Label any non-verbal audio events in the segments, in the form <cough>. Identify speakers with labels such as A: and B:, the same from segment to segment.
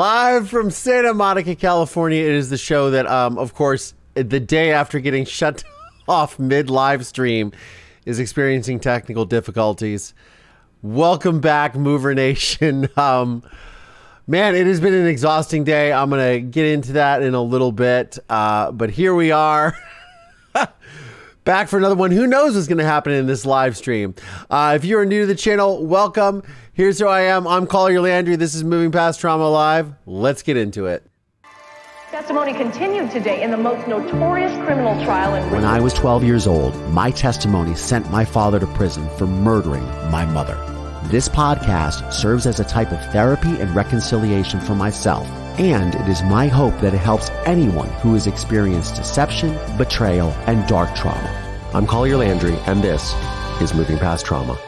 A: Live from Santa Monica, California. It is the show that, um, of course, the day after getting <laughs> shut off mid live stream, is experiencing technical difficulties. Welcome back, Mover Nation. <laughs> Um, man, it has been an exhausting day. I'm going to get into that in a little bit. Uh, but here we are. <laughs> back for another one. Who knows what's going to happen in this live stream? Uh, if you are new to the channel, welcome. Here's who I am. I'm Collier Landry. This is Moving Past Trauma Live. Let's get into it.
B: Testimony continued today in the most notorious criminal trial in
A: When I was 12 years old, my testimony sent my father to prison for murdering my mother. This podcast serves as a type of therapy and reconciliation for myself, and it is my hope that it helps anyone who has experienced deception, betrayal, and dark trauma. I'm Collier Landry, and this is Moving Past Trauma.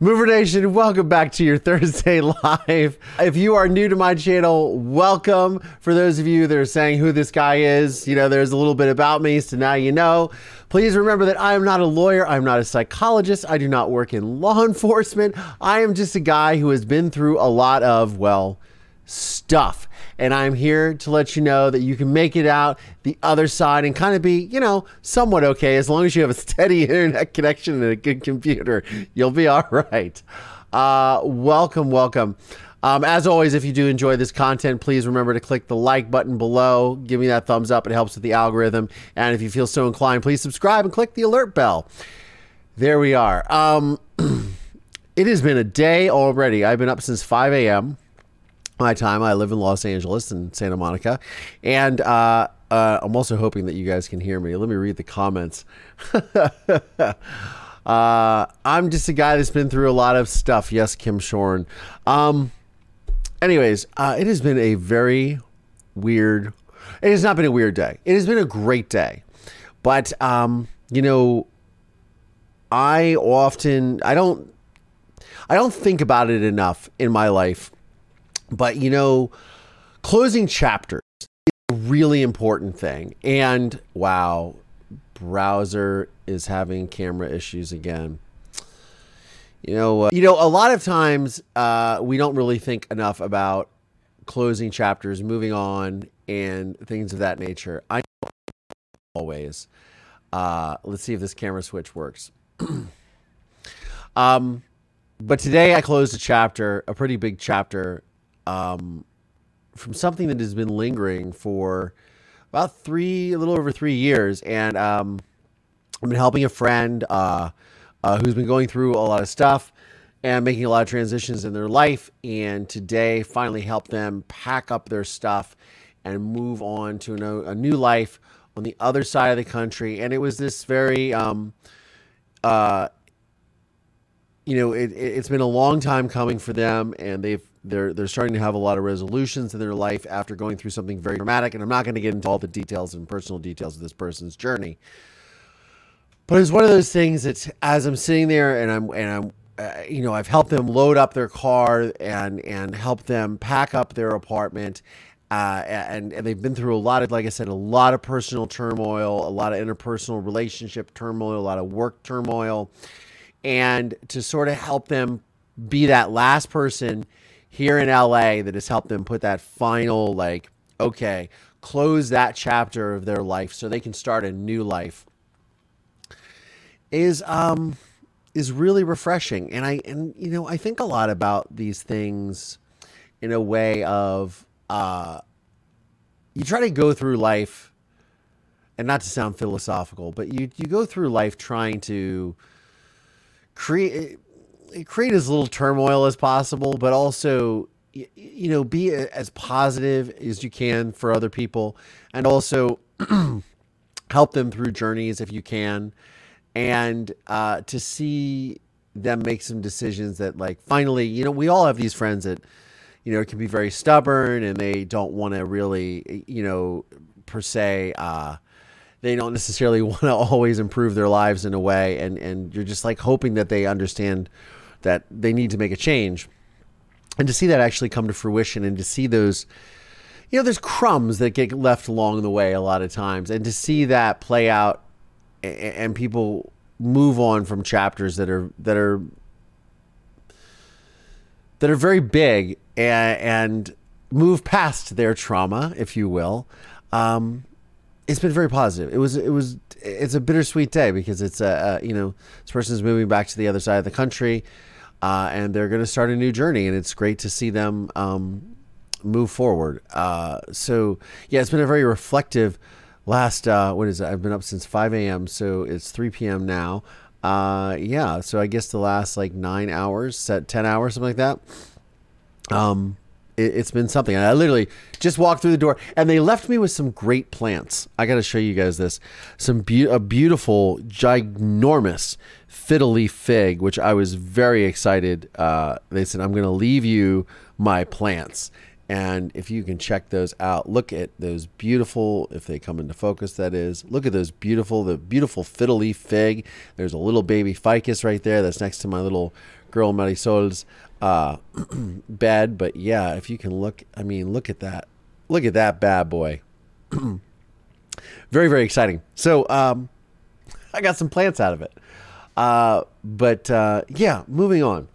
A: Mover Nation, welcome back to your Thursday <laughs> Live. If you are new to my channel, welcome. For those of you that are saying who this guy is, you know, there's a little bit about me, so now you know. Please remember that I am not a lawyer, I'm not a psychologist, I do not work in law <laughs> enforcement. I am just a guy who has been through a lot of, well, stuff. And I'm here to let you know that you can make it out the other side and kind of be, you know, somewhat okay. As long as you have a steady <laughs> internet connection and a good computer, you'll be all right. Uh, welcome, welcome. Um, as always, if you do enjoy this content, please remember to click the like button below. Give me that thumbs up, it helps with the algorithm. And if you feel so inclined, please subscribe and click the alert bell. There we are. Um, <clears throat> it has been a day already. I've been up since 5 a.m my time. I live in Los Angeles and Santa Monica, and uh, uh, I'm also hoping that you guys can hear me. Let me read the comments. <laughs> uh, I'm just a guy that's been through a lot of stuff. Yes, Kim Shorn. Um, anyways, uh, it has been a very weird. It has not been a weird day. It has been a great day, but um, you know, I often I don't I don't think about it enough in my life but you know, closing chapters is a really important thing. And wow, browser is having camera issues again. You know, uh, you know, a lot of times uh, we don't really think enough about closing chapters, moving on, and things of that nature. I always. Uh, let's see if this camera switch works. <clears throat> um, but today I closed a chapter, a pretty big chapter um, from something that has been lingering for about three, a little over three years. And um, I've been helping a friend uh, uh, who's been going through a lot of stuff and making a lot of transitions in their life. And today, finally helped them pack up their stuff and move on to a, a new life on the other side of the country. And it was this very, um, uh, you know, it, has been a long time coming for them, and they've they're they're starting to have a lot of resolutions in their life after going through something very dramatic. And I'm not going to get into all the details and personal details of this person's journey, but it's one of those things that as I'm sitting there and I'm and I'm uh, you know I've helped them load up their car and and help them pack up their apartment. Uh, and, and they've been through a lot of, like I said, a lot of personal turmoil, a lot of interpersonal relationship turmoil, a lot of work turmoil, and to sort of help them be that last person here in LA that has helped them put that final, like, okay, close that chapter of their life so they can start a new life is um is really refreshing. And i and you know i think a lot about these things in a way of uh you try to go through life and not to sound philosophical but you you go through life trying to create create as little turmoil as possible, but also you know be as positive as you can for other people, and also <clears throat> help them through journeys if you can, and uh, to see them make some decisions that like finally you know we all have these friends that you know can be very stubborn and they don't want to really you know per se uh, they don't necessarily <laughs> want to always improve their lives in a way. And and you're just like hoping that they understand that they need to make a change. And to see that actually come to fruition and to see those, you know, there's crumbs that get left along the way a lot of times. And to see that play out and people move on from chapters that are, that are, that are very big and, and move past their trauma, if you will. Um, it's been very positive. It was it was it's a bittersweet day because it's a, a you know this person is moving back to the other side of the country, uh, and they're going to start a new journey, and it's great to see them um, move forward. Uh, so yeah, it's been a very reflective last uh, what is it? I've been up since 5 a.m. So it's 3 p.m. now. Uh, yeah, so I guess the last like nine hours, set 10 hours, something like that. Um, it, has been something. I literally just walked through the door, and they left me with some great plants. I got to show you guys this. Some be- a beautiful, ginormous fiddle leaf fig, which I was very excited. Uh, they said, "I'm going to leave you my plants." And if you can check those out, look at those beautiful, if they come into focus, that is, look at those beautiful, the beautiful fiddle leaf fig. There's a little baby ficus right there that's next to my little girl Marisol's uh, <clears throat> bed. But yeah, if you can look, I mean, look at that. Look at that bad boy. <clears throat> very, very exciting. So um, I got some plants out of it. Uh, but uh, yeah, moving on.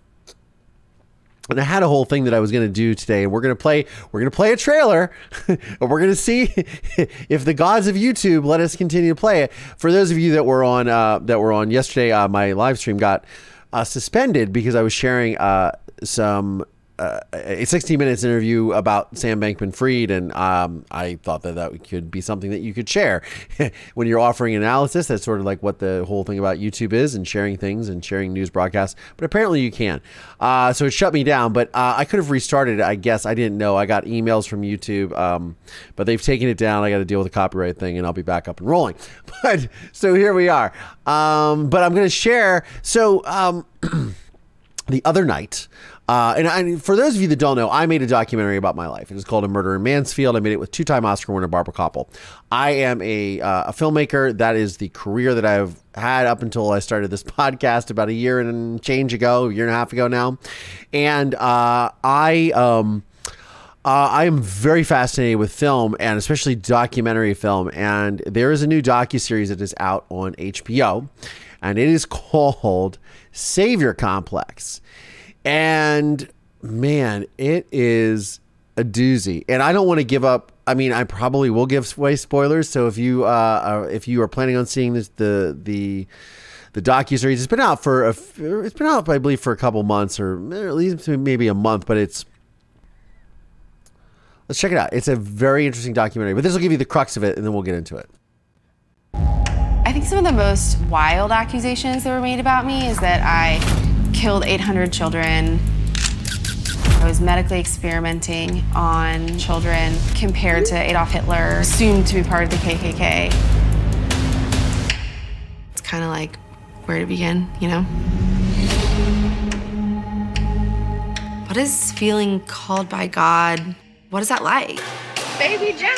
A: And I had a whole thing that I was going to do today, and we're going to play. We're going to play a trailer, <laughs> and we're going to see <laughs> if the gods of YouTube let us continue to play it. For those of you that were on uh, that were on yesterday, uh, my live stream got uh, suspended because I was sharing uh, some uh, a 16 minutes interview about Sam Bankman Fried, and um, I thought that that could be something that you could share <laughs> when you're offering analysis. That's sort of like what the whole thing about YouTube is, and sharing things and sharing news broadcasts. But apparently, you can. Uh, so it shut me down. But uh, I could have restarted. it. I guess I didn't know. I got emails from YouTube, um, but they've taken it down. I got to deal with the copyright thing, and I'll be back up and rolling. <laughs> But so here we are. Um, but I'm going to share. So um, <clears throat> the other night. Uh, and for those of you that don't know, I made a documentary about my life. It is called A Murder in Mansfield. I made it with two-time Oscar winner Barbara Kopple. I am a, uh, a filmmaker. That is the career that I've had up until I started this <laughs> podcast about a year and change ago, a year and a half ago now. And uh, I. Um, uh, I am very fascinated with film and especially documentary film. And there is a new docu series that is out on HBO, and it is <laughs> called Savior Complex. And man, it is a doozy. And I don't want to give up. I mean, I probably will give away spoilers. So if you uh, are, if you are planning on seeing this, the the the docu series, it's been out for a, it's been out, I believe, for a couple months or at least maybe a month. But it's let's check it out. It's a very interesting documentary. But this will give you the crux of it, and then we'll get into it.
C: I think some of the most wild accusations that were made about me is that I killed 800 children. I was medically experimenting on children compared to Adolf Hitler, assumed to be part of the KKK. It's kind of like where to begin, you know? What is feeling called by God? What is that like? Baby John!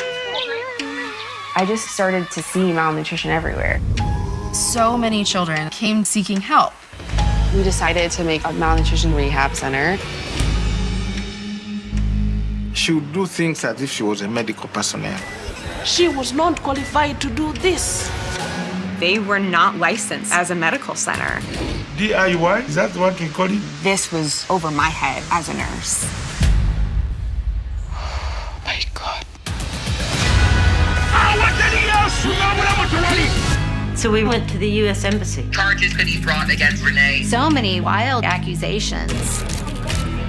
C: I just started to see malnutrition everywhere. So many children came seeking help. We decided to make a malnutrition rehab center.
D: She would do things as if she was a medical personnel.
E: She was not qualified to do this.
F: They were not licensed as a medical center.
D: DIY? Is that what you call it?
F: This was over my head as a nurse.
G: So we went to the U.S. Embassy.
H: Charges could be brought against Renee.
C: So many wild accusations.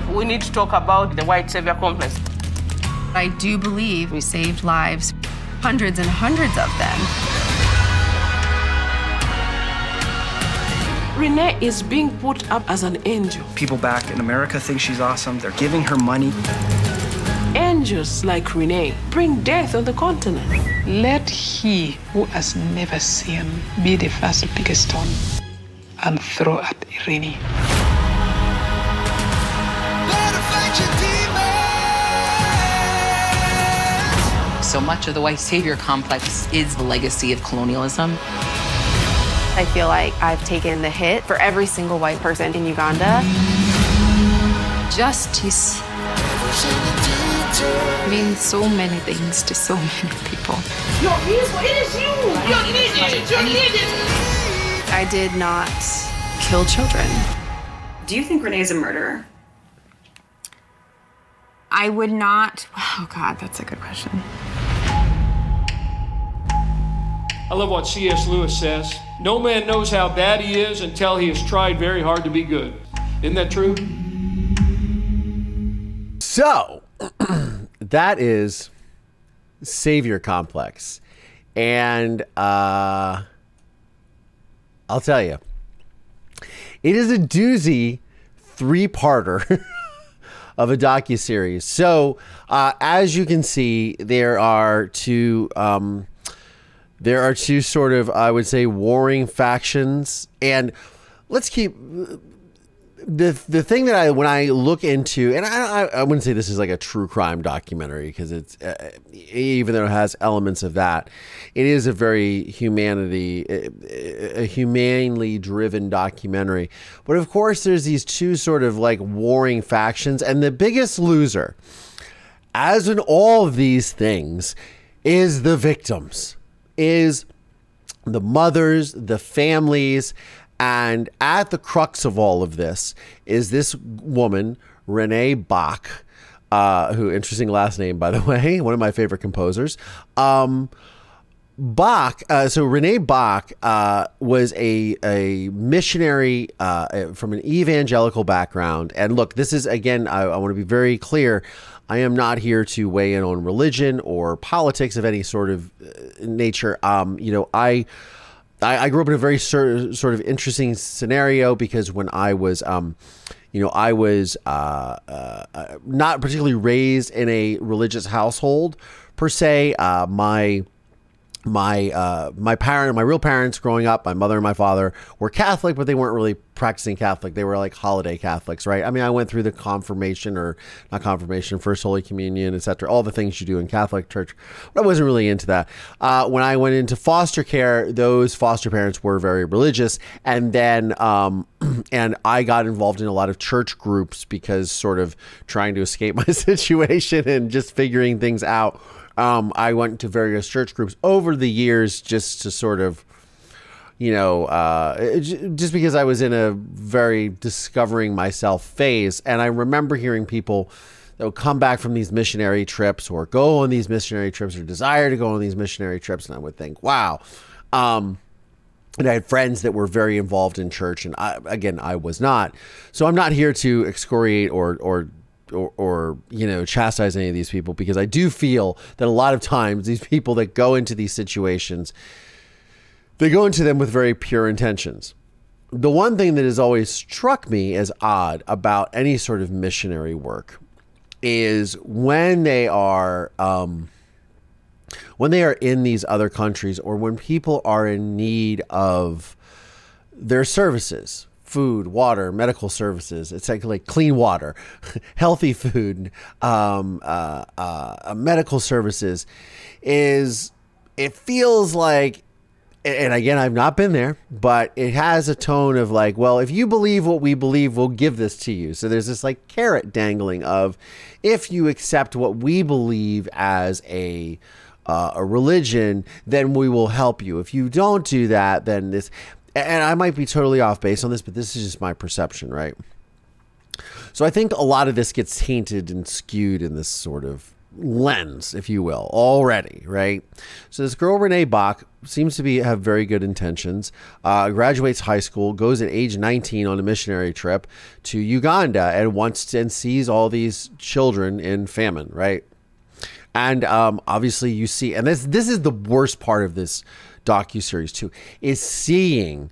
E: We need to talk about the white savior complex.
C: I do believe we saved lives, hundreds and hundreds of them.
E: Renee is being put up as an angel.
I: People back in America think she's awesome. They're giving her money.
E: Angels like Renee bring death on the continent.
J: Let he who has never seen be the first to pick a stone and throw at Renee.
H: So much of the white savior complex is the legacy of colonialism.
C: I feel like I've taken the hit for every single white person in Uganda.
J: Justice means so many things to so <laughs> many people. You're beautiful. It is you. You're needed. You're needed.
C: I did not kill children.
F: Do you think Renee's a murderer?
C: I would not. Oh, God, that's a good question.
K: I love what C.S. Lewis says. No man knows how bad he is until he has tried very hard to be good. Isn't that true?
A: So, that is Savior Complex. And uh, I'll tell you, it is a doozy three parter <laughs> of a docu series. So, uh, as you can see, there are two. Um, there are two sort of, I would say, warring factions, and let's keep the the thing that I when I look into, and I I, wouldn't say this is like a true crime documentary because it's uh, even though it has elements of that, it is a very humanity a humanely driven documentary. But of course, there's these two sort of like warring factions, and the biggest loser, as in all of these things, is the victims, is the mothers, the families, and at the crux of all of this is this woman, Renee Bach, uh, who interesting last name by the <laughs> way, one of my favorite composers. Um, Bach, uh, so Renee Bach uh, was a a missionary uh, from an evangelical background, and look, this is again, I, I want to be very clear. I am not here to weigh in on religion or politics of any sort of uh, nature. Um, you know, I I, I grew up in a very sur- sort of interesting scenario because when I was, um, you know, I was uh, uh, not particularly raised in a religious household per se. Uh, my my uh, my parent, my real parents growing up, my mother and my father were Catholic, but they weren't really practicing Catholic. They were like holiday Catholics, right? I mean, I went through the confirmation or not confirmation, First Holy Communion, etc. All the things you do in Catholic church, but I wasn't really into that. Uh, when I went into foster care, those foster parents were very religious, and then um, <clears throat> and I got involved in a lot of church groups because sort of trying to escape <laughs> my situation and just figuring things out um, I went to various church groups over the years just to sort of, you know, uh, just because I was in a very discovering myself phase. And I remember hearing people that would come back from these missionary trips or go on these missionary trips or desire to go on these missionary trips. And I would think, wow. Um, and I had friends that were very involved in church, and I, again, I was not. So I'm not here to excoriate or or or, or, you know chastise any of these people because I do feel that a lot of times these people that go into these situations they go into them with very pure intentions. The one thing that has always struck me as odd about any sort of missionary work is when they are um, when they are in these other countries or when people are in need of their services food, water, medical services. It's like, like clean water, <laughs> healthy food, um, uh, uh, medical services. Is it feels like, and again, I've not been there, but it has a tone of like, well, if you believe what we believe, we'll give this to you. So there's this like carrot dangling of, if you accept what we believe as a uh, a religion, then we will help you. If you don't do that, then this and I might be totally off base on this, but this is just my perception, right? So I think a lot of this gets tainted and skewed in this sort of lens, if you will, already, right? So this girl Renee Bach seems to be have very good intentions. Uh, graduates high school, goes at age 19 on a missionary trip to Uganda, and wants to, and sees all these children in famine, right? And um, obviously, you see, and this this is the worst part of this docu series too is seeing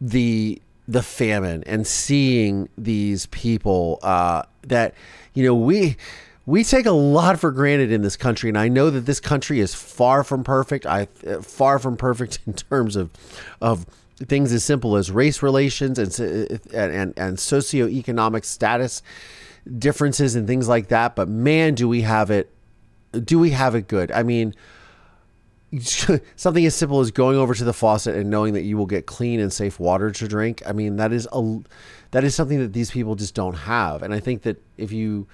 A: the the famine and seeing these people uh, that you know we we take a lot for granted in this country and i know that this country is far from perfect. I far from perfect <laughs> in terms of of things as simple as race relations and and and, and socioeconomic status differences and things like that but man do we have it do we have it good. I mean <laughs> something as simple as going over to the faucet and knowing that you will get clean and safe water to drink. I mean, that is a that is something that these people just don't have. And I think that if you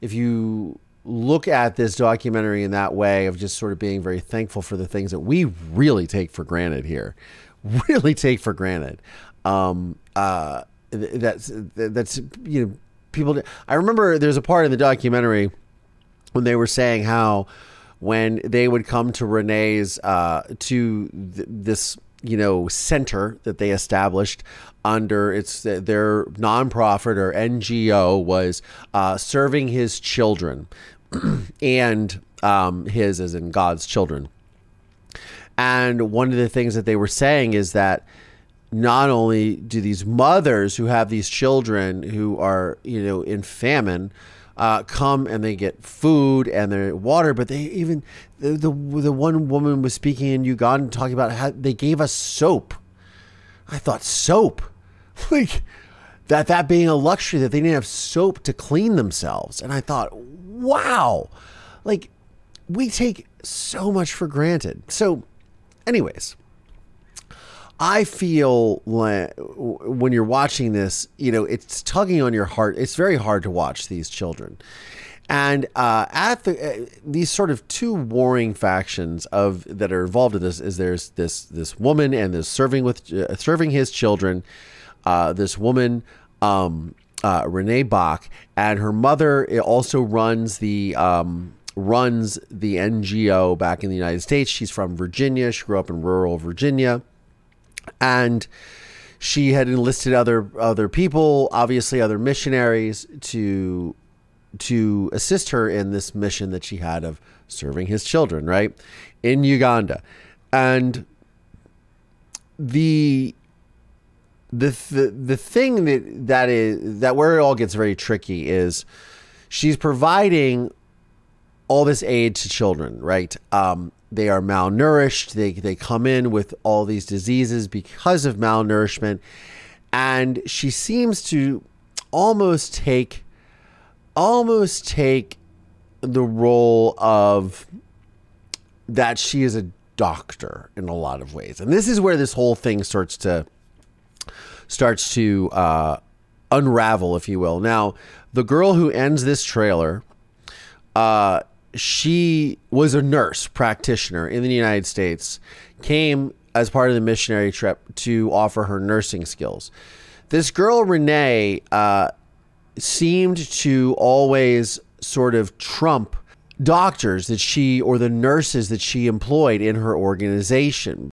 A: if you look at this documentary in that way of just sort of being very thankful for the things that we really take for granted here, <laughs> really take for granted. Um, uh, that's that's you know people. I remember there's a part in the documentary when they were saying how when they would come to Renee's uh, to th- this you know center that they established under it's their nonprofit or NGO was uh, serving his children <clears throat> and um, his as in God's children. And one of the things that they were saying is that not only do these mothers who have these children who are you know in famine uh, come and they get food and their water, but they even the, the the one woman was speaking in Uganda talking about how they gave us soap. I thought soap, <laughs> like that that being a luxury that they didn't have soap to clean themselves, and I thought, wow, like we take so much for granted. So, anyways. I feel like when you're watching this, you know, it's tugging on your heart. It's very hard to watch these children. And uh, at the uh, these sort of two warring factions of that are involved in this is there's this this woman and this serving with uh, serving his children, uh, this woman um, uh, Renee Bach and her mother also runs the um, runs the NGO back in the United States. She's from Virginia. She grew up in rural Virginia and she had enlisted other other people, obviously other missionaries, to to assist her in this mission that she had of serving his children, right, in Uganda, and the the the, the thing that that is that where it all gets very tricky is she's providing all this aid to children, right? Um, they are malnourished. They, they come in with all these diseases because of malnourishment. And she seems to almost take almost take the role of that she is a doctor in a lot of ways. And this is where this whole thing starts to starts to uh, unravel, if you will. Now, the girl who ends this trailer uh, she was a nurse practitioner in the United States, came as part of the missionary trip to offer her nursing skills. This girl, Renee, uh, seemed to always sort of trump doctors that she or the nurses that she employed in her organization.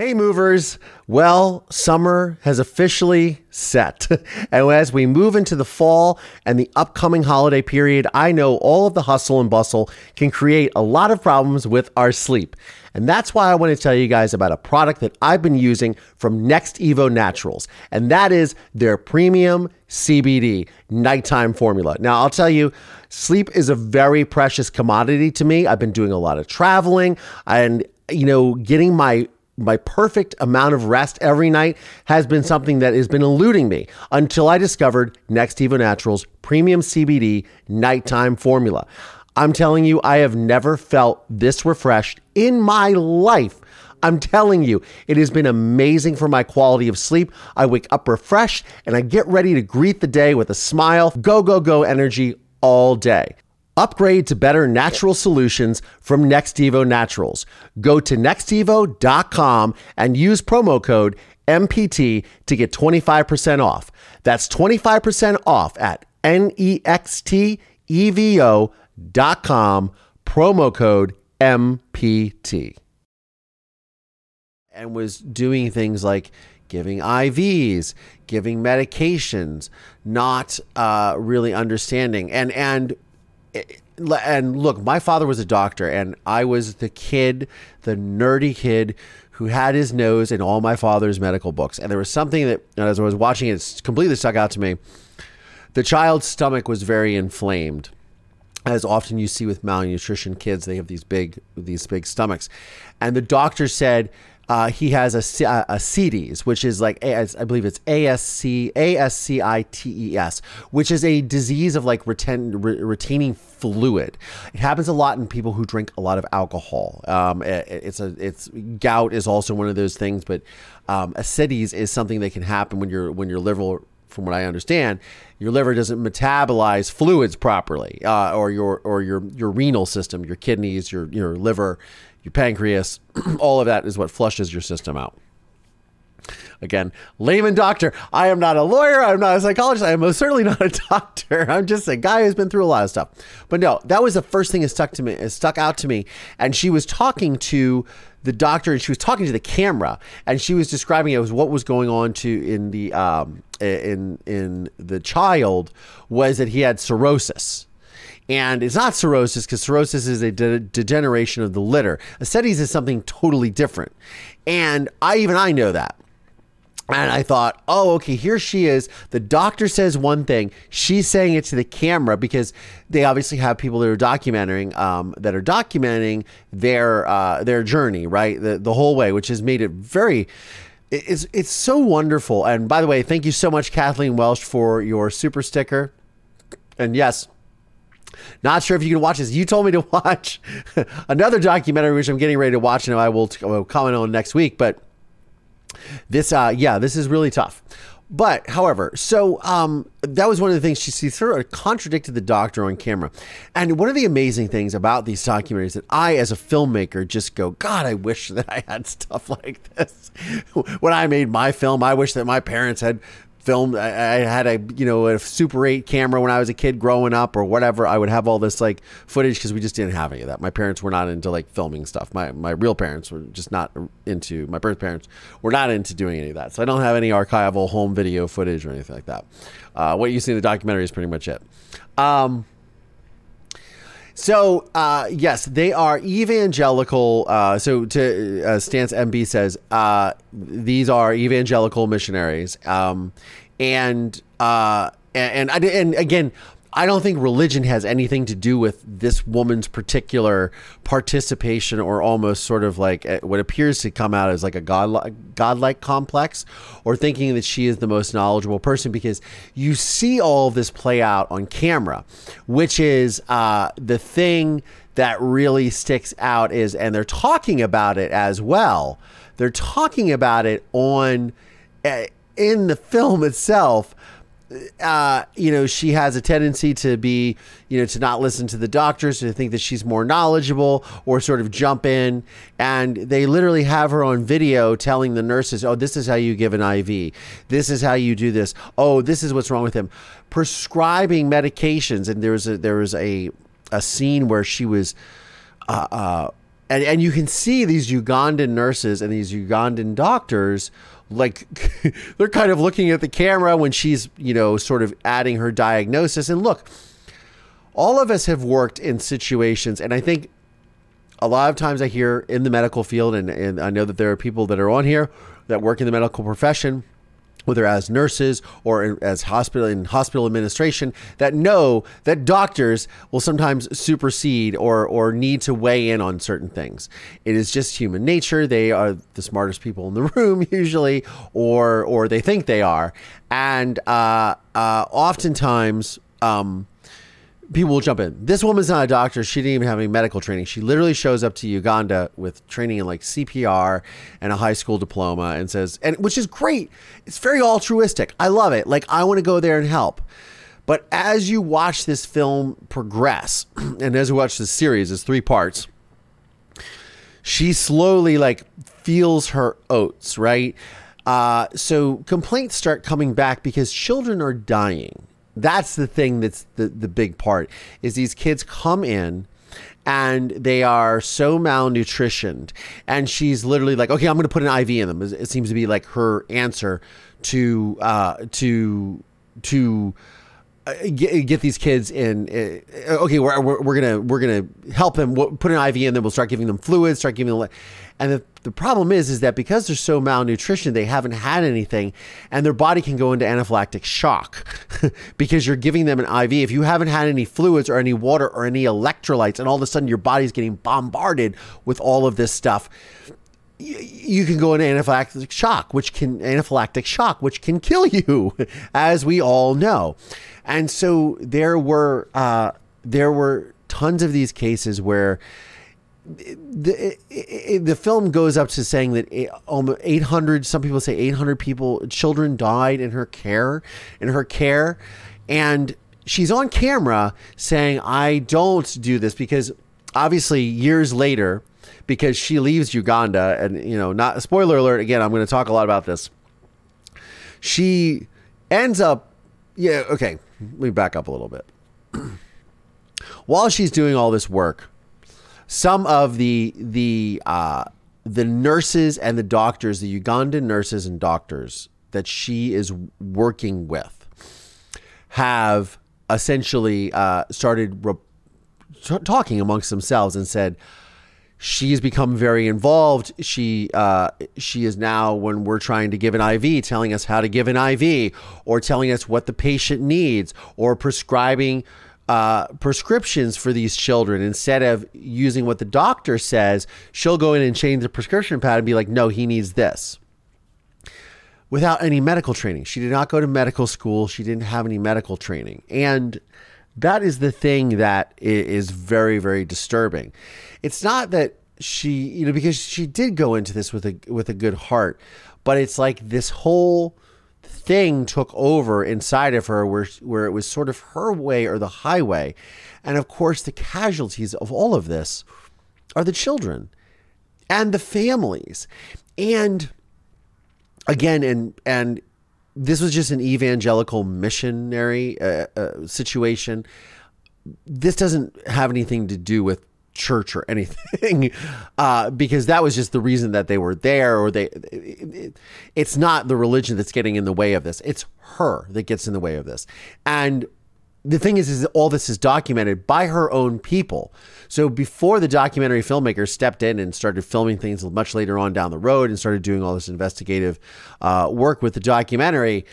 A: Hey, movers. Well, summer has officially set. <laughs> and as we move into the fall and the upcoming holiday period, I know all of the hustle and bustle can create a lot of problems with our sleep. And that's why I want to tell you guys about a product that I've been using from NextEvo Naturals, and that is their premium CBD nighttime formula. Now, I'll tell you, sleep is a very precious commodity to me. I've been doing a lot of traveling and, you know, getting my my perfect amount of rest every night has been something that has been eluding me until I discovered NextEvo Naturals Premium CBD Nighttime Formula. I'm telling you, I have never felt this refreshed in my life. I'm telling you, it has been amazing for my quality of sleep. I wake up refreshed and I get ready to greet the day with a smile, go, go, go energy all day. Upgrade to better natural solutions from NextEvo Naturals. Go to nextevo.com and use promo code MPT to get 25% off. That's 25% off at nextevo.com, promo code MPT. And was doing things like giving IVs, giving medications, not uh, really understanding. And, and, and look, my father was a doctor, and I was the kid, the nerdy kid who had his nose in all my father's medical books. And there was something that, as I was watching it, completely stuck out to me. The child's stomach was very inflamed. As often you see with malnutrition kids, they have these big these big stomachs, and the doctor said uh, he has a, a, CDs, which is like I believe it's ASC ASCITES, which is a disease of like retain, re, retaining fluid. It happens a lot in people who drink a lot of alcohol. Um, it, it's a it's gout is also one of those things, but um, ascites is something that can happen when your when your liver from what I understand, your liver doesn't metabolize fluids properly, uh, or your or your your renal system, your kidneys, your your liver, your pancreas, <clears throat> all of that is what flushes your system out. Again, layman doctor. I am not a lawyer. I'm not a psychologist. I am most certainly not a <laughs> doctor. I'm just a guy who's been through a lot of stuff. But no, that was the first thing that stuck to me, it stuck out to me. And she was talking to the doctor and she was talking to the camera and she was describing it was what was going on to in the um, in in the child was that he had cirrhosis and it's not cirrhosis because cirrhosis is a de- degeneration of the liver. Ascites is something totally different, and I even I know that. And I thought, oh, okay, here she is. The doctor says one thing, she's saying it to the camera because they obviously have people that are documenting um, that are documenting their uh, their journey, right, the the whole way, which has made it very. It's it's so wonderful. And by the way, thank you so much, Kathleen Welsh, for your super sticker. And yes, not sure if you can watch this. You told me to <laughs> watch another documentary, which I'm getting ready to watch, and I will, comment on next week. But this, uh, yeah, this is really tough. But, however, so um, that was one of the things she, she sort of contradicted the doctor on camera. And one of the amazing things about these documentaries that I, as a filmmaker, just go, God, I wish that I had <laughs> stuff like this. when I made my film, I wish that my parents had filmed. I, I, had a you know a Super 8 camera when I was a kid growing up or whatever. I would have all this like footage because we just didn't have any of that. My parents were not into like filming stuff. My my real parents were just not into. My birth parents were not into doing any of that. So I don't have any archival home video footage or anything like that. Uh, what you see in the documentary is pretty much it. Um, so uh, yes, they are evangelical. Uh, so to uh, Stance MB says uh, these are evangelical missionaries, um, and uh, and and, and again, I don't think religion has anything to do with this woman's particular participation or almost sort of like eh, what appears to come out as like a god godlike complex or thinking that she is the most knowledgeable person because you see all of this play out on camera, which is uh, the thing that really sticks out is and they're talking about it as well. They're talking about it on uh, in the film itself uh, you know, she has a tendency to be, you know, to not listen to the doctors, to think that she's more knowledgeable or sort of jump in. And they literally have her on video telling the nurses, oh, this is how you give an IV. This is how you do this. Oh, this is what's wrong with him. Prescribing medications. And there was a, there was a, a scene where she was, uh, uh, and, and you can see these Ugandan nurses and these Ugandan doctors like <laughs> they're kind of looking at the camera when she's, you know, sort of adding her diagnosis. And look, all of us have worked in situations, and I think a lot of times I hear in the medical field, and, and I know that there are people that are on here that work in the medical profession whether as nurses or as hospital in hospital administration, that know that doctors will sometimes supersede or or need to weigh in on certain things. It is just human nature. They are the smartest people in the <laughs> room usually, or or they think they are, and uh, uh, oftentimes. Um, people will jump in. This woman's not a doctor. She didn't even have any medical training. She literally shows up to Uganda with training in like CPR and a high school diploma and says, and which is great. It's very altruistic. I love it. Like I want to go there and help. But as you watch this film progress, <clears throat> and as you watch this series, it's three parts. She slowly like feels her oats, right? Uh, so complaints start coming back because children are dying that's the thing that's the, the big part is these kids come in and they are so malnutritioned. And she's literally like okay i'm going to put an iv in them. It seems to be like her answer to uh to to Get, get, these kids in. Uh, okay, we're, we're, we're, gonna we're gonna help them. We'll put an IV in them. We'll start giving them fluids. Start giving them. And the, the problem is, is that because they're so malnutrition, they haven't had anything, and their body can go into anaphylactic shock <laughs> because you're giving them an IV. If you haven't had any fluids or any water or any electrolytes, and all of a sudden your body's getting bombarded with all of this stuff, you can go into anaphylactic shock, which can anaphylactic shock, which can kill you, <laughs> as we all know. And so there were uh, there were tons of these cases where the the film goes up to saying that 800 some people say 800 people children died in her care in her care. And she's on camera saying I don't do this because obviously years later because she leaves Uganda and you know not spoiler alert again I'm going to talk a lot about this. She ends up, yeah, okay, let me back up a little bit. While she's doing all this work, some of the the uh, the nurses and the doctors, the Ugandan nurses and doctors that she is working with, have essentially uh, started re- t- talking amongst themselves and said she has become very involved. She uh, she is now when we're trying to give an IV, telling us how to give an IV, or telling us what the patient needs, or prescribing uh, prescriptions for these children instead of using what the doctor says. She'll go in and change the prescription pad and be like, "No, he needs this." Without any medical training, she did not go to medical school. She didn't have any medical training, and that is the thing that is very very disturbing. It's not that she you know because she did go into this with a with a good heart but it's like this whole thing took over inside of her where where it was sort of her way or the highway. And of course the casualties of all of this are the children and the families. And again and and this was just an evangelical missionary uh, uh, situation. This doesn't have anything to do with church or <laughs> anything uh, because that was just the reason that they were there or they it, it's not the religion that's getting in the way of this. It's her that gets in the way of this. And the thing is is all this is documented by her own people so before the documentary filmmakers stepped in and started filming things much later on down the road and started doing all this investigative uh, work with the documentary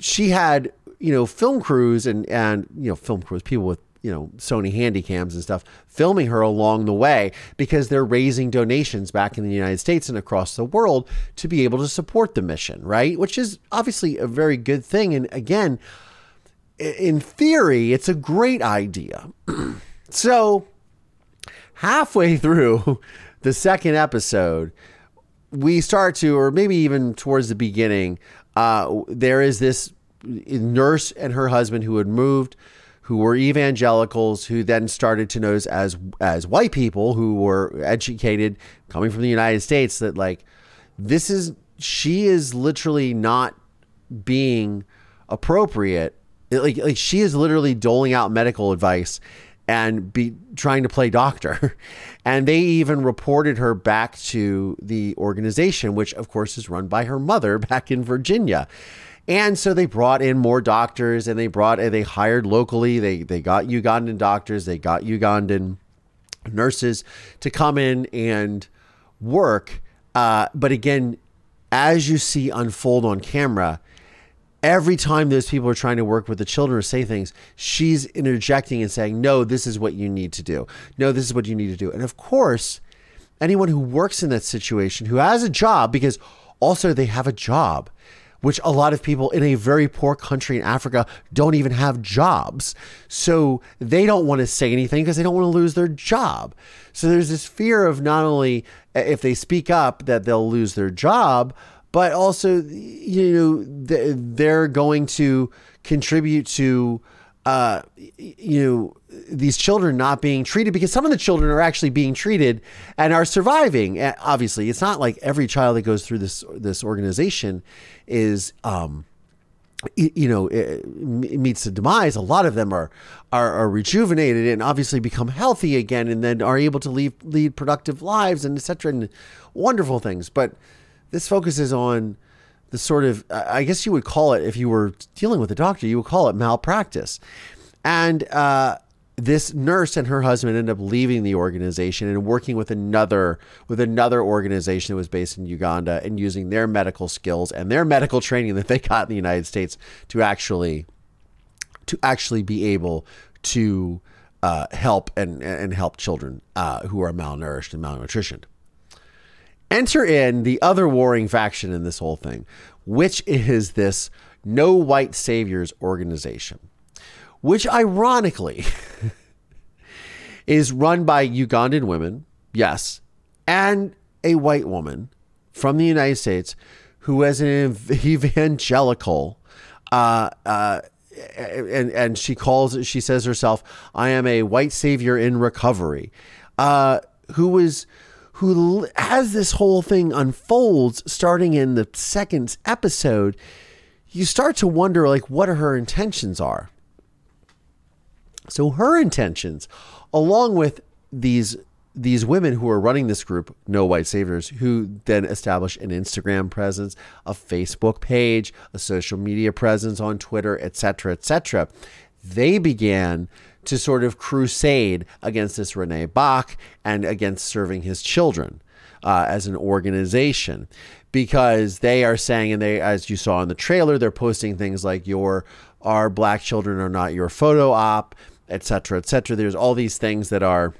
A: she had you know film crews and and you know film crews people with you know Sony Handycams and stuff filming her along the way because they're raising donations back in the United States and across the world to be able to support the mission, right? Which is obviously a very good thing and again in theory it's a great idea. <clears throat> so halfway <laughs> through the second episode we start to or maybe even towards the beginning uh, there is this nurse and her husband who had moved who were evangelicals who then started to notice as as white people who were educated coming from the United States that like this is she is literally not being appropriate like like she is literally doling out medical advice and be trying to play doctor <laughs> and they even reported her back to the organization which of course is run by her mother <laughs> back in Virginia and so they brought in more doctors and they brought and they hired locally. They they got Ugandan doctors, they got Ugandan nurses to come in and work. Uh, but again, as you see unfold on camera, every time those people are trying to work with the children or say things, she's interjecting and saying, No, this is what you need to do. No, this is what you need to do. And of course, anyone who works in that situation, who has a job, because also they have a job, which a lot of people in a very poor country in Africa don't even have jobs. So they don't want to say anything because they don't want to lose their job. So there's this fear of not only if they speak up that they'll lose their job, but also, you know, they're going to contribute to, uh, you know, these children not being treated because some of the children are actually being treated and are surviving. Obviously, it's not like every child that goes through this this organization is um, you know meets the demise a lot of them are, are, are rejuvenated and obviously become healthy again and then are able to lead lead productive lives and etc and wonderful things but this focuses on the sort of i guess you would call it if you were dealing with a doctor you would call it malpractice and uh, this nurse and her husband ended up leaving the organization and working with another with another organization that was based in Uganda and using their medical skills and their medical training that they got in the United States to actually to actually be able to uh, help and and help children uh, who are malnourished and malnutritioned. Enter in the other warring faction in this whole thing, which is this No White Saviors organization which ironically <laughs> is run by Ugandan women, yes, and a white woman from the United States who is an <laughs> evangelical. Uh, uh, and and she calls she says herself, "I am a white savior in recovery," uh, who was who as this whole thing unfolds, starting in the second episode, you start to wonder like what her intentions are. So her intentions, along with these these women who are running this group, No White Saviors, who then establish an Instagram presence, a Facebook page, a social media presence on Twitter, etc., etc. They began to sort of crusade against this Renee Bach and against serving his children uh, as an organization because they are saying, and they, as you saw in the trailer, they're posting things like your our black children are not your photo op, etc., etc. There's all these things that are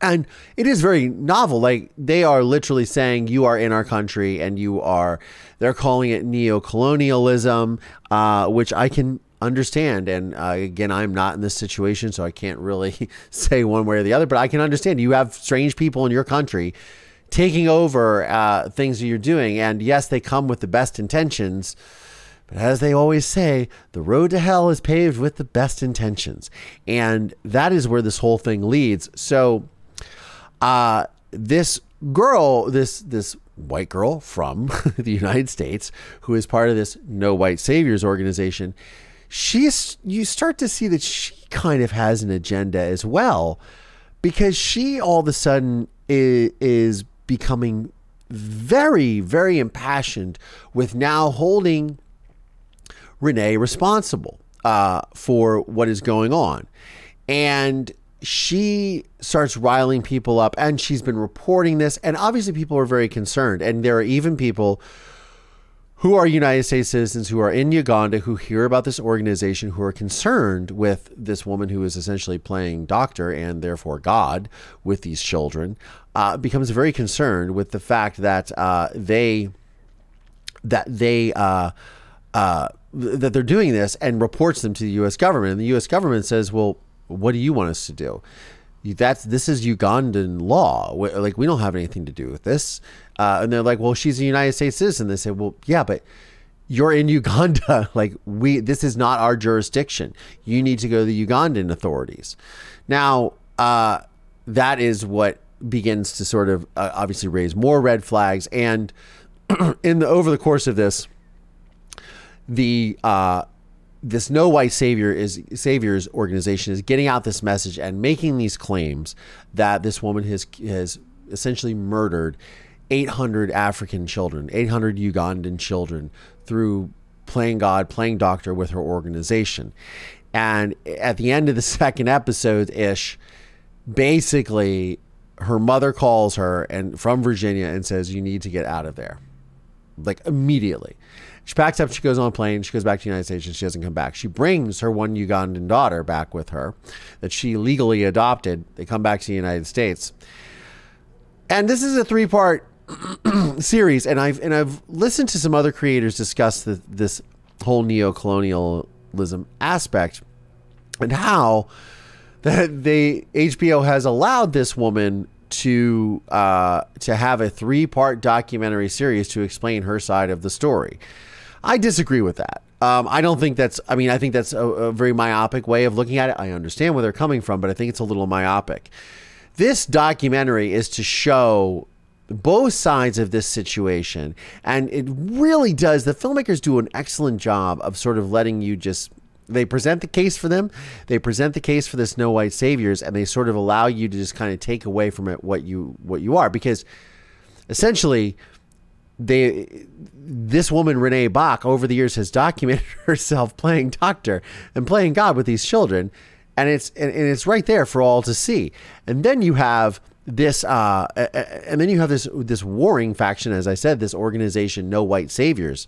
A: and it is very novel like they are literally saying you are in our country and you are they're calling it neo-colonialism uh, which i can understand and uh, again i'm not in this situation so i can't really <laughs> say one way or the other but i can understand you have strange people in your country taking over uh, things that you're doing and yes they come with the best intentions but as they always say, the road to hell is paved with the best intentions. And that is where this whole thing leads. So uh, this girl, this this white girl from <laughs> the United States, who is part of this No White Saviors organization, she's you start to see that she kind of has an agenda as well, because she all of a sudden is, is becoming very very impassioned with now holding Renee responsible uh, for what is going on, and she starts riling people up and she's been reporting this and obviously people are very concerned and there are even people who are United States citizens who are in Uganda who hear about this organization who are concerned with this woman who is essentially playing doctor and therefore God with these children uh, becomes very concerned with the fact that uh, they that they uh, uh that they're doing this and reports them to the U.S. government and the U.S. government says well what do you want us to do? That's this is Ugandan law. Like we don't have anything to do with this. Uh, and they're like, well, she's a United States citizen. They say, well, yeah, but you're in Uganda. <laughs> like we, this is not our jurisdiction. You need to go to the Ugandan authorities. Now, uh, that is what begins to sort of uh, obviously raise more red flags. And <clears throat> in the over the course of this, the uh, this no white savior is saviors organization is getting out this message and making these claims that this woman has has essentially murdered 800 African children, 800 Ugandan children through playing God, playing doctor with her organization. And at the end of the <laughs> second episode ish, basically her mother calls her and from Virginia and says, You need to get out of there. Like immediately. She packs up, she goes on a plane, she goes back to the United States, and she doesn't come back. She brings her one Ugandan daughter back with her that she legally adopted. They come back to the United States. And this is a three part <clears throat> series, and I've and I've listened to some other creators discuss the, this whole neo-colonialism aspect and how <laughs> that they HBO has allowed this woman to uh, to have a three part documentary series to explain her side of the story. I disagree with that. Um, I don't think that's. I mean, I think that's a, a, very myopic way of looking at it. I understand where they're coming from, but I think it's a little myopic. This documentary is to show both sides of this situation, and it really does. The filmmakers do an excellent job of sort of letting you just. They present the case for them. They present the case for the No white saviors, and they sort of allow you to just kind of take away from it what you what you are, because essentially they this woman Renee Bach over the years has documented <laughs> herself playing doctor and playing God with these children, and it's and, and it's right there for all to see. And then you have this, uh, and then you have this this warring faction, as I said, this organization, No White Saviors,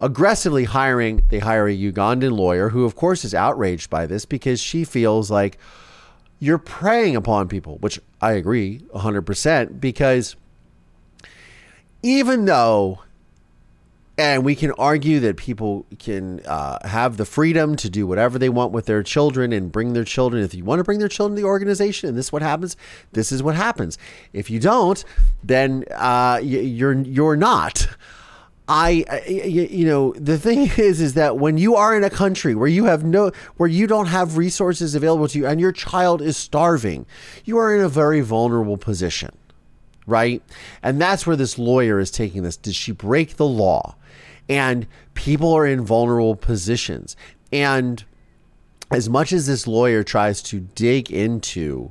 A: aggressively hiring. They hire a Ugandan lawyer who, of course, is outraged by this because she feels like you're preying upon people, which I agree 100% because even though and we can argue that people can uh, have the freedom to do whatever they want with their children and bring their children. If you want to bring their children to the organization, and this is what happens, this is what happens. If you don't, then uh, you're you're not. I, you know, the thing <laughs> is, is that when you are in a country where you have no, where you don't have resources available to you, and your child is starving, you are in a very vulnerable position right? And that's where this lawyer is taking this. Did she break the law? and people are in vulnerable positions. And as much as this lawyer tries to dig into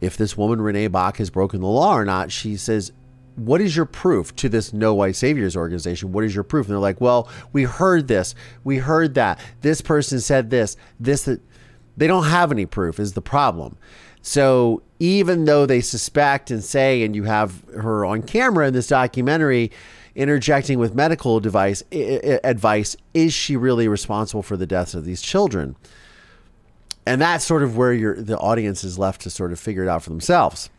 A: if this woman Renee Bach has broken the law or not, she says, "What is your proof to this No White Saviors organization? What is your proof?" And they're like, "Well, we heard this, we heard that. This person said this, this that." They don't have any proof is the problem. So even though they suspect and say, and you have her on camera in this documentary interjecting with medical device advice, is she really responsible for the deaths of these children? And that's sort of where your the audience is left to sort of figure it out for themselves.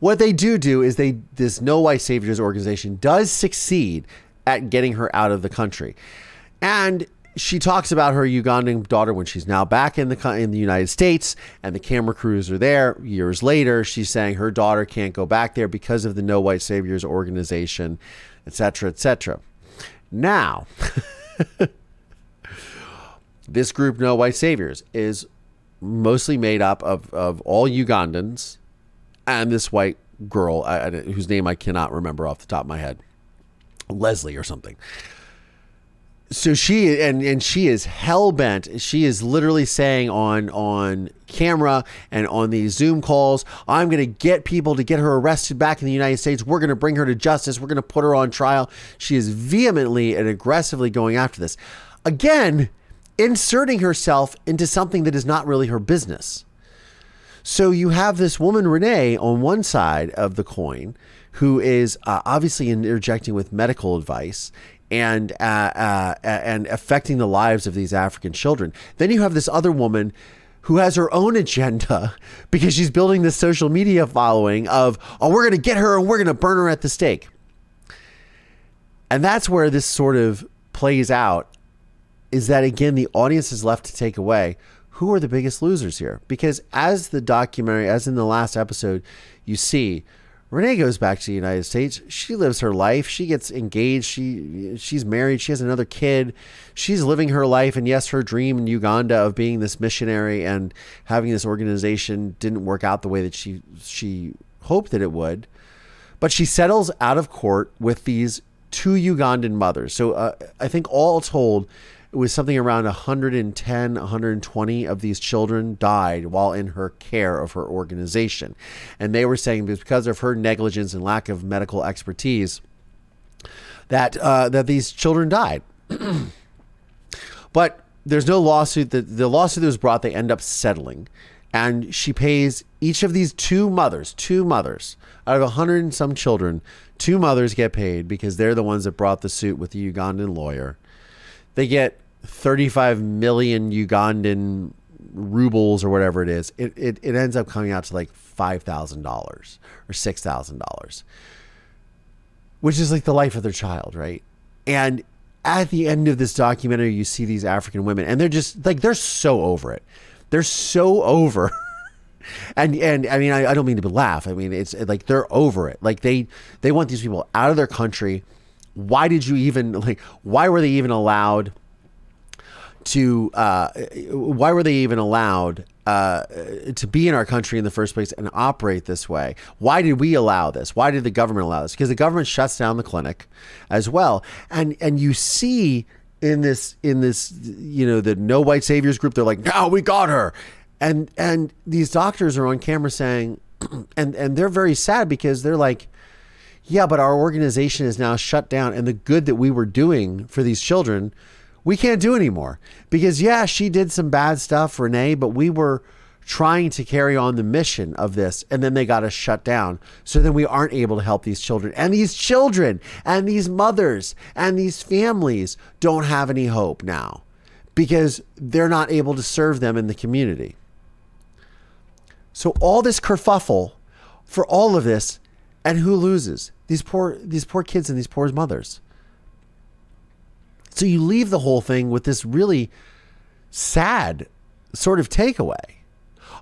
A: What they do do is they this No White Saviors organization does succeed at getting her out of the country. And she talks about her Ugandan daughter when she's now back in the in the United States, and the camera crews are there. Years later, she's saying her daughter can't go back there because of the No White Saviors organization, etc., etc. Now, <laughs> this group, No White Saviors, is mostly made up of of all Ugandans and this white girl whose name I cannot remember off the top of my head, Leslie or something so she and and she is hell bent. She is literally saying on on camera and on these Zoom calls, "I'm going to get people to get her arrested back in the United States. We're going to bring her to justice. We're going to put her on trial." She is vehemently and aggressively going after this. Again, inserting herself into something that is not really her business. So you have this woman Renee on one side of the coin who is uh, obviously interjecting with medical advice and uh, uh, and affecting the lives of these African children. Then you have this other woman who has her own agenda <laughs> because she's building this social media following of oh we're going to get her and we're going to burn her at the stake. And that's where this sort of plays out is that again the audience is left to take away who are the biggest losers here because as the documentary as in the last episode you see Renee goes back to the United States. She lives her life. She gets engaged. She she's married. She has another kid. She's living her life. And yes, her dream in Uganda of being this missionary and having this organization didn't work out the way that she she hoped that it would. But she settles out of court with these two Ugandan mothers. So uh, I think all told, it was something around 110, 120 of these children died while in her care of her organization. And they were saying because of her negligence and lack of medical expertise that uh, that these children died. <clears throat> but there's no lawsuit that the lawsuit that was brought they end up settling and she pays each of these two mothers two mothers out of a hundred and some children two mothers get paid because they're the ones that brought the suit with the ugandan lawyer they get 35 million Ugandan rubles or whatever it is. It, it, it ends up coming out to like $5,000 or $6,000, which is like the life of their child, right? And at the end of this documentary, you see these African women, and they're just like, they're so over it. They're so over. <laughs> and and I mean, I, I don't mean to laugh. I mean, it's like they're over it. Like they they want these people out of their country why did you even <laughs> like why were they even allowed to uh, why were they even allowed uh, to be in our country in the first place and operate this way? Why did we allow this? Why did the government allow this? Because the government shuts down the clinic as well, and and you see in this in this you know the no white saviors group, they're like, no, we got her, and and these doctors are on camera saying, <clears throat> and and they're very sad because they're like yeah, but our organization is now shut down, and the good that we were doing for these children, we can't do anymore. Because, yeah, she did some bad stuff, Renee, but we were trying to carry on the mission of this, and then they got us shut down. So then we aren't able to help these children. And these children, and these mothers, and these families don't have any hope now because they're not able to serve them in the community. So, all this kerfuffle for all of this, and who loses? These poor these poor kids and these poor mothers. So you leave the whole thing with this really sad sort of takeaway.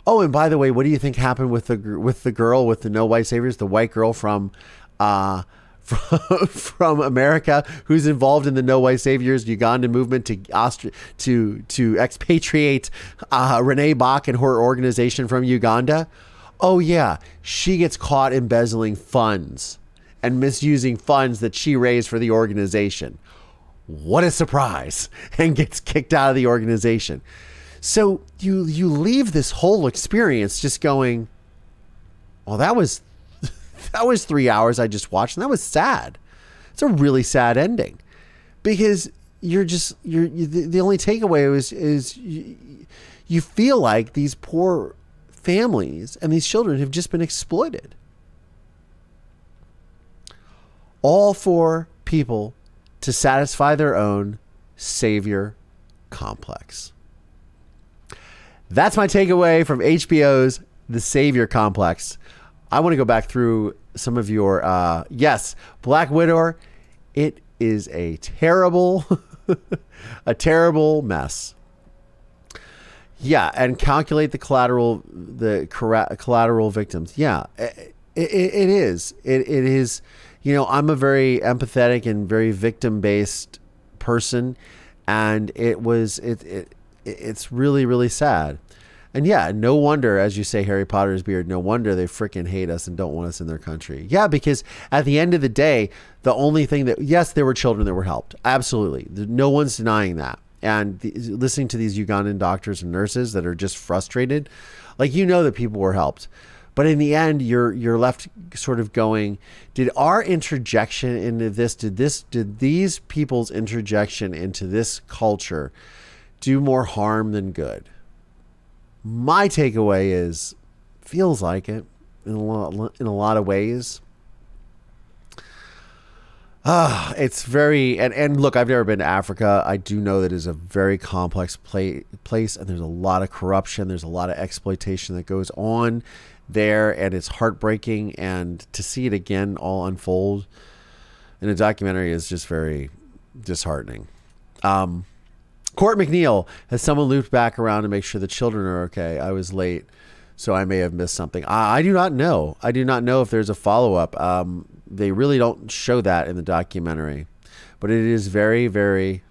A: Oh, and by the way, what do you think happened with the with the girl with the no white saviors, the white girl from uh, from, <laughs> from America who's involved in the No White Saviors Ugandan movement to Austri- to to expatriate uh, Renee Bach and her organization from Uganda? Oh yeah, she gets caught embezzling funds and misusing funds that she raised for the organization. What a surprise! <laughs> And gets kicked out of the organization. So you you leave this whole experience just going, well, that was <laughs> that was three hours I just watched, and that was sad. It's a really sad ending because you're just you're you, the, only takeaway is is you, you feel like these poor families and these children have just been exploited. All for people to satisfy their own savior complex. That's my takeaway from HBO's The Savior Complex. I want to go back through some of your uh, yes, Black Widow. It is a terrible, <laughs> a terrible mess. Yeah, and calculate the collateral, the collateral victims. Yeah, it, it, it is. It, it is. You know, I'm a very empathetic and very victim based person, and it was it, it it's really really sad. And yeah, no wonder, as you say, Harry Potter's beard, no wonder they freaking hate us and don't want us in their country. Yeah, because at the end of the day, the only thing that, yes, there were children that were helped. Absolutely. No one's denying that. And the, listening to these Ugandan doctors and nurses that are just frustrated, like you know that people were helped. But in the end, you're you're left sort of going, did our interjection into this, did this, did these people's interjection into this culture do more harm than good? my takeaway is feels like it in a lot in a lot of ways. Ah, it's very and, and look, I've never been to Africa. I do know that it is a very complex play, place, and there's a lot of corruption. There's a lot of exploitation that goes on there, and it's heartbreaking. And to see it again all unfold in a documentary is just very disheartening. Um, Court McNeil, has someone looped back around to make sure the children are okay? I was late, so I may have missed something. I, I do not know. I do not know if there's a follow up. Um, they really don't show that in the documentary, but it is very, very,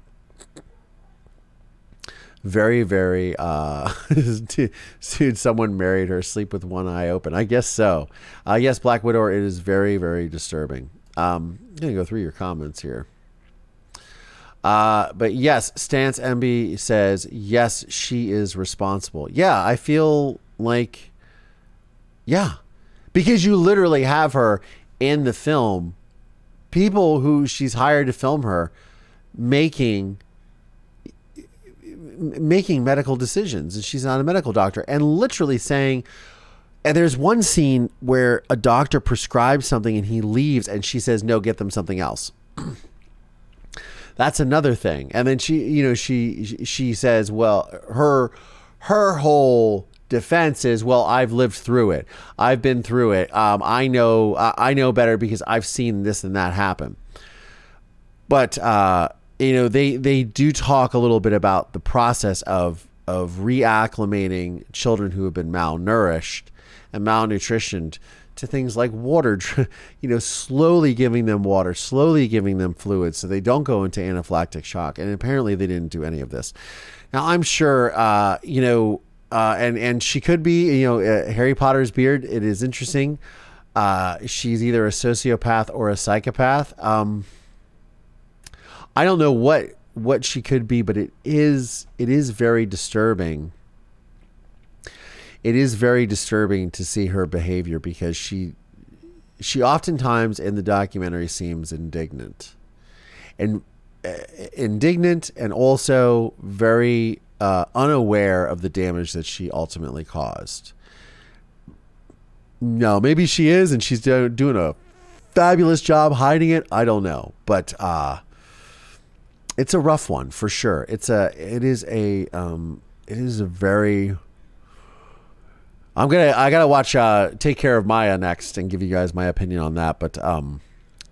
A: very, very. Uh, <laughs> dude, someone married her, sleep with one eye open. I guess so. Uh, yes, Black Widow. It is very, very disturbing. Um, I'm gonna go through your comments here. Uh, but yes, Stance MB says, yes, she is responsible. Yeah, I feel like, yeah, because you literally have her in the film, people who she's hired to film her making making medical decisions and she's not a medical doctor and literally saying and there's one scene where a doctor prescribes something and he leaves and she says no get them something else that's another thing. And then she, you know, she she says, well, her her whole defense is, well, I've lived through it. I've been through it. Um, I know I know better because I've seen this and that happen. But uh, you know, they they do talk a little bit about the process of of reacclimating children who have been malnourished and malnutritioned to things like water, <laughs> you know, slowly giving them water, slowly giving them fluids so they don't go into anaphylactic shock. And apparently they didn't do any of this. Now, I'm sure, uh, you know, uh, and, and she could be, you know, uh, Harry Potter's beard. It is interesting. Uh, she's either a sociopath or a psychopath. Um, I don't know what what she could be, but it is it is very disturbing it is very disturbing to see her behavior because she she oftentimes in the documentary seems indignant and uh, indignant and also very uh, unaware of the damage that she ultimately caused. No, maybe she is, and she's do- doing a fabulous job hiding it. I don't know, but uh, it's a rough one for sure. It's a, it is a, um, it is a very I'm gonna I gotta watch uh, Take Care of Maya next and give you guys my opinion on that. But um,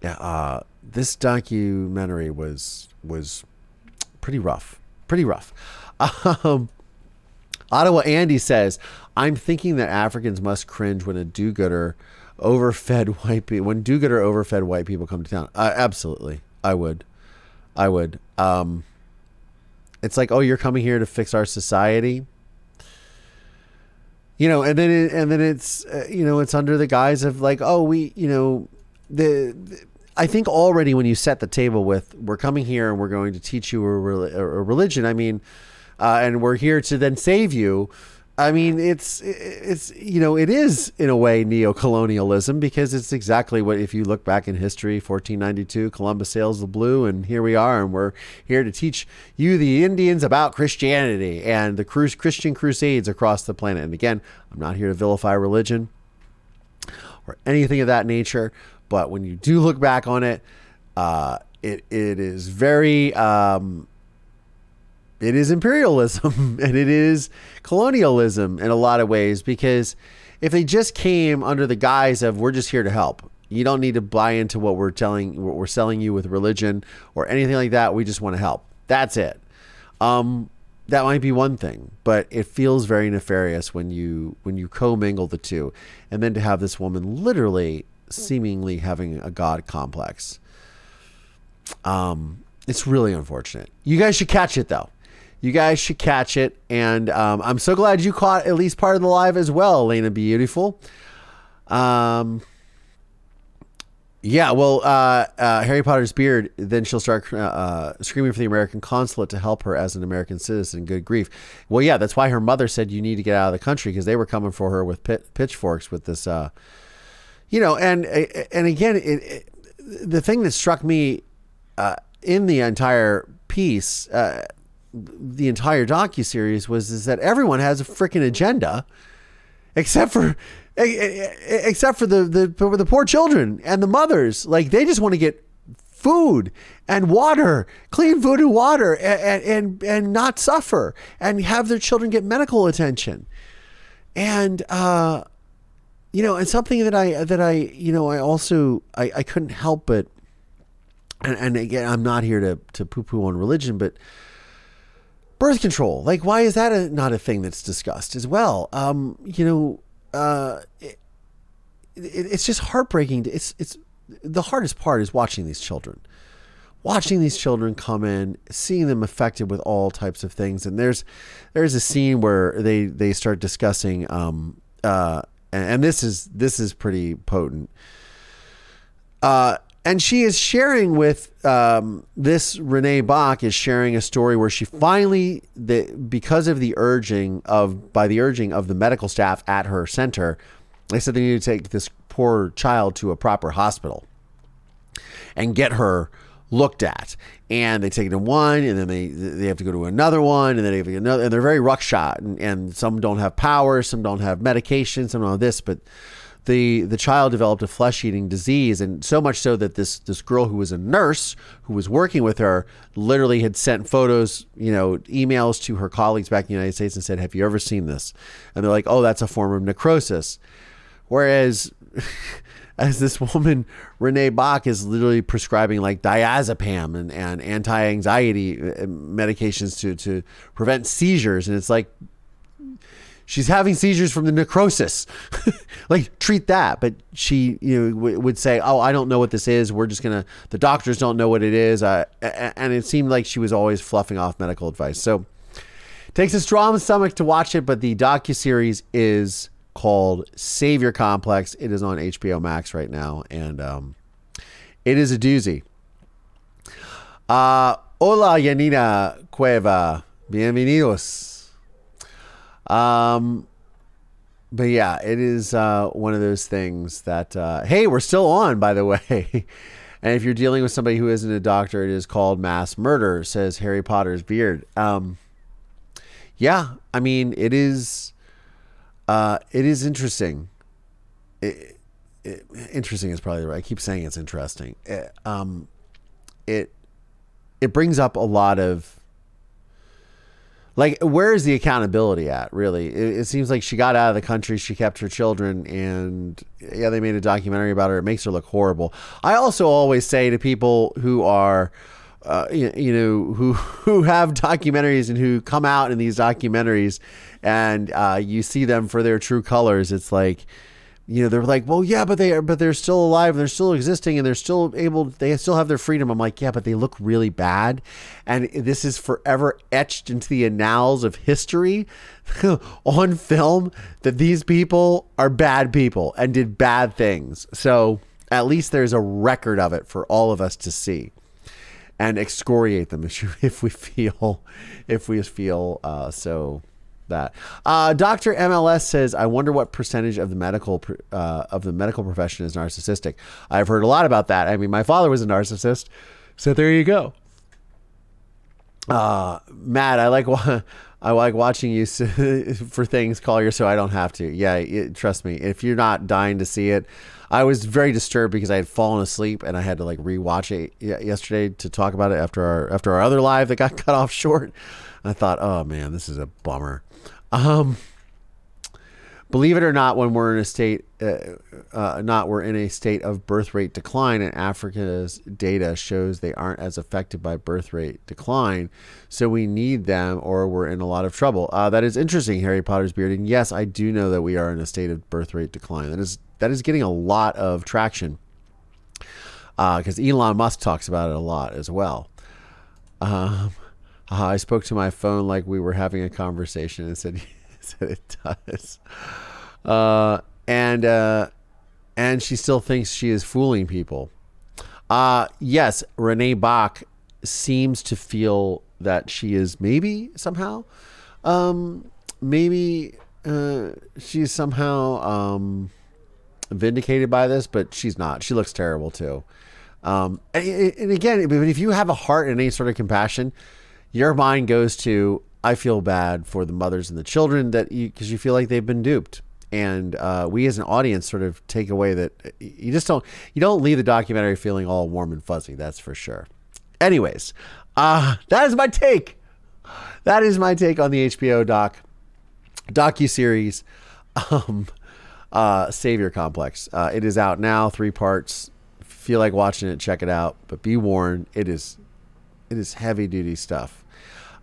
A: yeah, uh, this documentary was was pretty rough, pretty rough. Um, Ottawa Andy says, "I'm thinking that Africans must cringe when a do-gooder overfed white people when do-gooder overfed white people come to town." Uh, absolutely, I would, I would. Um, it's like, oh, you're coming here to fix our society you know, and then it, and then it's uh, you know it's under the guise of like, oh, we you know, the, the I think already when you set the table with we're coming here and we're going to teach you a, a religion. I mean, uh, and we're here to then save you. I mean, it's it's you know it is in a way neo-colonialism because it's exactly what if you look back in history, 1492, Columbus sails the blue, and here we are, and we're here to teach you the Indians about Christianity and the Christian crusades across the planet. And again, I'm not here to vilify religion or anything of that nature, but when you do look back on it, uh, it it is very um, it is imperialism <laughs> and it is colonialism in a lot of ways because if they just came under the guise of we're just here to help you don't need to buy into what we're telling what we're selling you with religion or anything like that. We just want to help. That's it. Um, that might be one thing but it feels very nefarious when you when you commingle the two. And then to have this woman literally seemingly having a god complex. Um it's really unfortunate. You guys should catch it though you guys should catch it. And um, I'm so glad you caught at least part of the live as well, Elena Beautiful. Um, yeah, well, uh, uh, Harry Potter's beard, then she'll start uh, uh, screaming for the American consulate to help her as an American citizen. Good grief. Well, yeah, that's why her mother said you need to get out of the country because they were coming for her with pit, pitchforks with this, uh, you know, and and again, it, it, the thing that struck me uh, in the entire piece, the entire docu series was is that everyone has a freaking agenda, except for except for the, the the poor children and the mothers. Like they just want to get food and water, clean food and water, and and and not suffer and have their children get medical attention. And uh, you know, and something that I that I you know I also I, I couldn't help but and, and again I'm not here to to poo poo on religion, but birth control. Like, why is that a, not a thing that's discussed as well? Um, you know, uh, it, it, it's just heartbreaking. It's it's the hardest part is watching these children, watching these children come in, seeing them affected with all types of things. And there's there's a scene where they they start discussing, um, uh, and, and this is this is pretty potent. Uh, and she is sharing with um, this Renee Bach is sharing a story where she finally, the, because of the urging of by the urging of the medical staff at her center, they said they need to take this poor child to a proper hospital and get her looked at. And they take it to one, and then they they have to go to another one, and then they have another and they're very ruckshot, and, and some don't have power, some don't have medication, some don't have this, but the the child developed a flesh eating disease, and so much so that this this girl who was a nurse who was working with her literally had sent photos, you know, emails to her colleagues back in the United States and said, "Have you ever seen this?" And they're like, "Oh, that's a form of necrosis." Whereas <laughs> as this woman Renee Bach is literally prescribing like diazepam and, and anti-anxiety uh, medications to to prevent seizures and it's like she's having seizures from the necrosis. <laughs> like treat that. But she, you know, w- would say, "Oh, I don't know what this is. We're just gonna. The doctors don't know what it is." Uh, and it seemed like she was always fluffing off medical advice. So takes a strong stomach to watch it. But the docu series is called Savior Complex. It is on HBO Max right now, and um, it is a doozy. Uh, hola, Yanina Cueva. Bienvenidos. Um, but yeah, it is uh, one of those things that uh, hey, we're still on, by the <laughs> way. and if you're dealing with somebody who isn't a doctor, it is called mass murder. Says Harry Potter's beard. Um, yeah, I mean, it is. Uh, it is interesting. It, it, interesting is probably right. I keep saying it's interesting. It, um, it it brings up a lot of like where is the accountability at really? It, it, seems like she got out of the country she kept her children and yeah they made a documentary about her. It makes her look horrible. I also always say to people who are uh, you, you, know who <laughs> who have documentaries and who come out in these documentaries and uh, you see them for their true colors it's like you know, they're like, well, yeah, but they are, but they're still alive they're still existing and they're still able, they still have their freedom. I'm like, yeah, but they look really bad. And this is forever etched into the annals of history <laughs> on film that these people are bad people and did bad things. So At least there's a record of it for all of us to see and excoriate them <laughs> if we feel if we feel uh, so that uh, Dr. MLS says, "I wonder what percentage of the medical uh, of the medical profession is narcissistic." I've heard a lot about that. I mean, my father was a narcissist, so there you go. Uh, Matt, I like <laughs> I like watching you <laughs> for things, Collier, so I don't have to. Yeah, it, trust me. If you're not dying to see it, I was very disturbed because I had fallen asleep and I had to like rewatch it yesterday to talk about it after our after our other live that got <laughs> cut off short. I thought, oh man, this is a bummer. Um, believe it or not, when we're in a state, uh, uh, not we're in a state of birth rate decline, and Africa's data shows they aren't as affected by birth rate decline. So we need them, or we're in a lot of trouble. Uh, that is interesting, Harry Potter's beard. And yes, I do know that we are in a state of birth rate decline. That is that is getting a lot of traction because uh, Elon Musk talks about it a lot as well. Um, uh, I spoke to my phone like we were having a conversation and said, <laughs> said it does. Uh, and uh, and she still thinks she is fooling people. Uh, yes, Renee Bach seems to feel that she is maybe somehow, um, maybe uh, she's somehow um, vindicated by this, but she's not. She looks terrible too. Um, and, and again, if you have a heart and any sort of compassion, your mind goes to I feel bad for the mothers and the children that you because you feel like they've been duped. And uh, we as an audience sort of take away that you just don't you don't leave the documentary feeling all warm and fuzzy. That's for sure. Anyways, uh, that is my take. That is my take on the HBO doc docu series, um, uh, Savior Complex. Uh, it is out now, three parts. Feel like watching it? Check it out. But be warned, it is it is heavy duty stuff.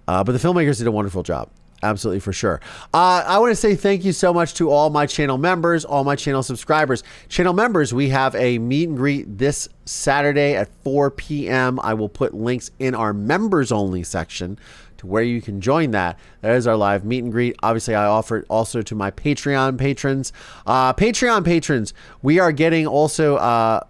A: Uh, but the filmmakers did a wonderful job. Absolutely, for sure. Uh, I want to say thank you so much to all my channel members, all my channel subscribers. Channel members, we have a meet and greet this Saturday at 4 p.m. I will put links in our members only section to where you can join that. That is our live meet and greet. Obviously, I offer it also to my Patreon patrons. Uh, Patreon patrons, we are getting also. Uh,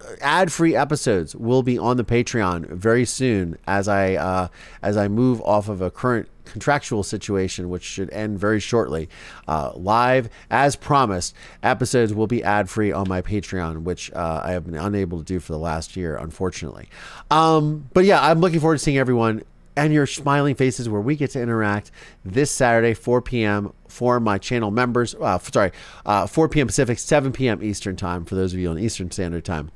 A: uh ad-free episodes will be on the Patreon very soon as I uh, as I move off of a current contractual situation, which should end very shortly. Uh, live, as promised, episodes will be ad free on my Patreon, which uh, I have been unable to do for the last year, unfortunately. Um, but yeah, I'm looking forward to seeing everyone and your smiling faces where we get to interact this Saturday, 4 p.m. for my channel members. Uh, sorry, uh, 4 p.m. Pacific, 7 p.m. Eastern Time for those of you on Eastern Standard Time.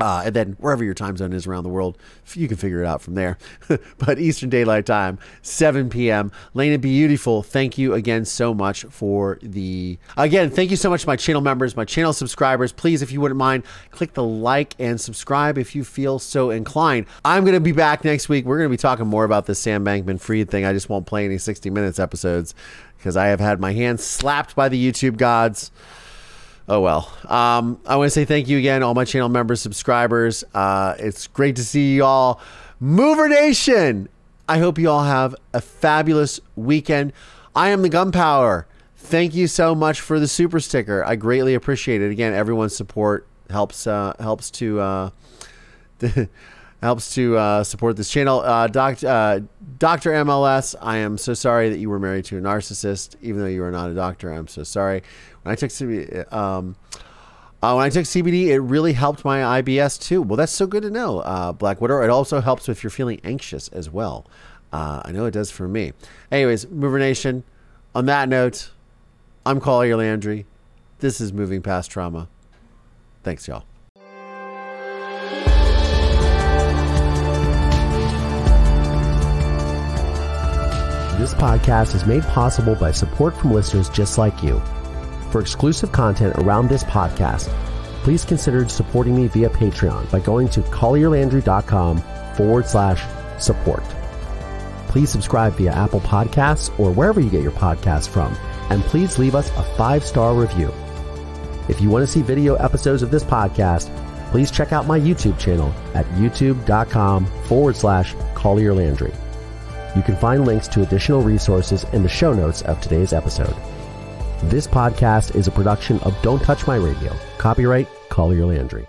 A: Uh, and then wherever your time zone is around the world, you can figure it out from there. <laughs> but Eastern Daylight Time, 7 p.m. Lena Beautiful, thank you again so much for the. Again, thank you so much my channel members, my channel subscribers. Please, if you wouldn't mind, click the like and subscribe if you feel so inclined. I'm going to be back next week. We're going to be talking more about the Sam Bankman Fried thing. I just won't play any 60 Minutes episodes because I have had my hands slapped by the YouTube gods oh well. Um, I want to say thank you again, all my channel members, subscribers. Uh, it's great to see you all. Mover Nation, I hope you all have a fabulous weekend. I am the Gunpowder. Thank you so much for the super sticker. I greatly appreciate it. Again, everyone's support helps uh, helps to uh, <laughs> helps to uh, support this channel. Uh, Doc, uh, Dr. MLS, I am so sorry that you were married to a narcissist, even though you are not a doctor. I'm so sorry. When I took CBD, um, uh, when I took CBD, it really helped my IBS too. Well, that's so good to know, uh, Black Widow. It also helps if you're feeling anxious as well. Uh, I know it does for me. Anyways, Mover Nation. On that note, I'm Collier Landry. This is Moving Past Trauma. Thanks, y'all.
L: This podcast is made possible by support from listeners just like you. For exclusive content around this podcast, please consider supporting me via Patreon by going to collierlandry.com forward slash support. Please subscribe via Apple Podcasts or wherever you get your podcasts from, and please leave us a five star review. If you want to see video episodes of this podcast, please check out my YouTube channel at youtube.com forward slash Collier Landry. You can find links to additional resources in the show notes of today's episode. This podcast is a production of Don't Touch My Radio. Copyright
A: Collier Landry.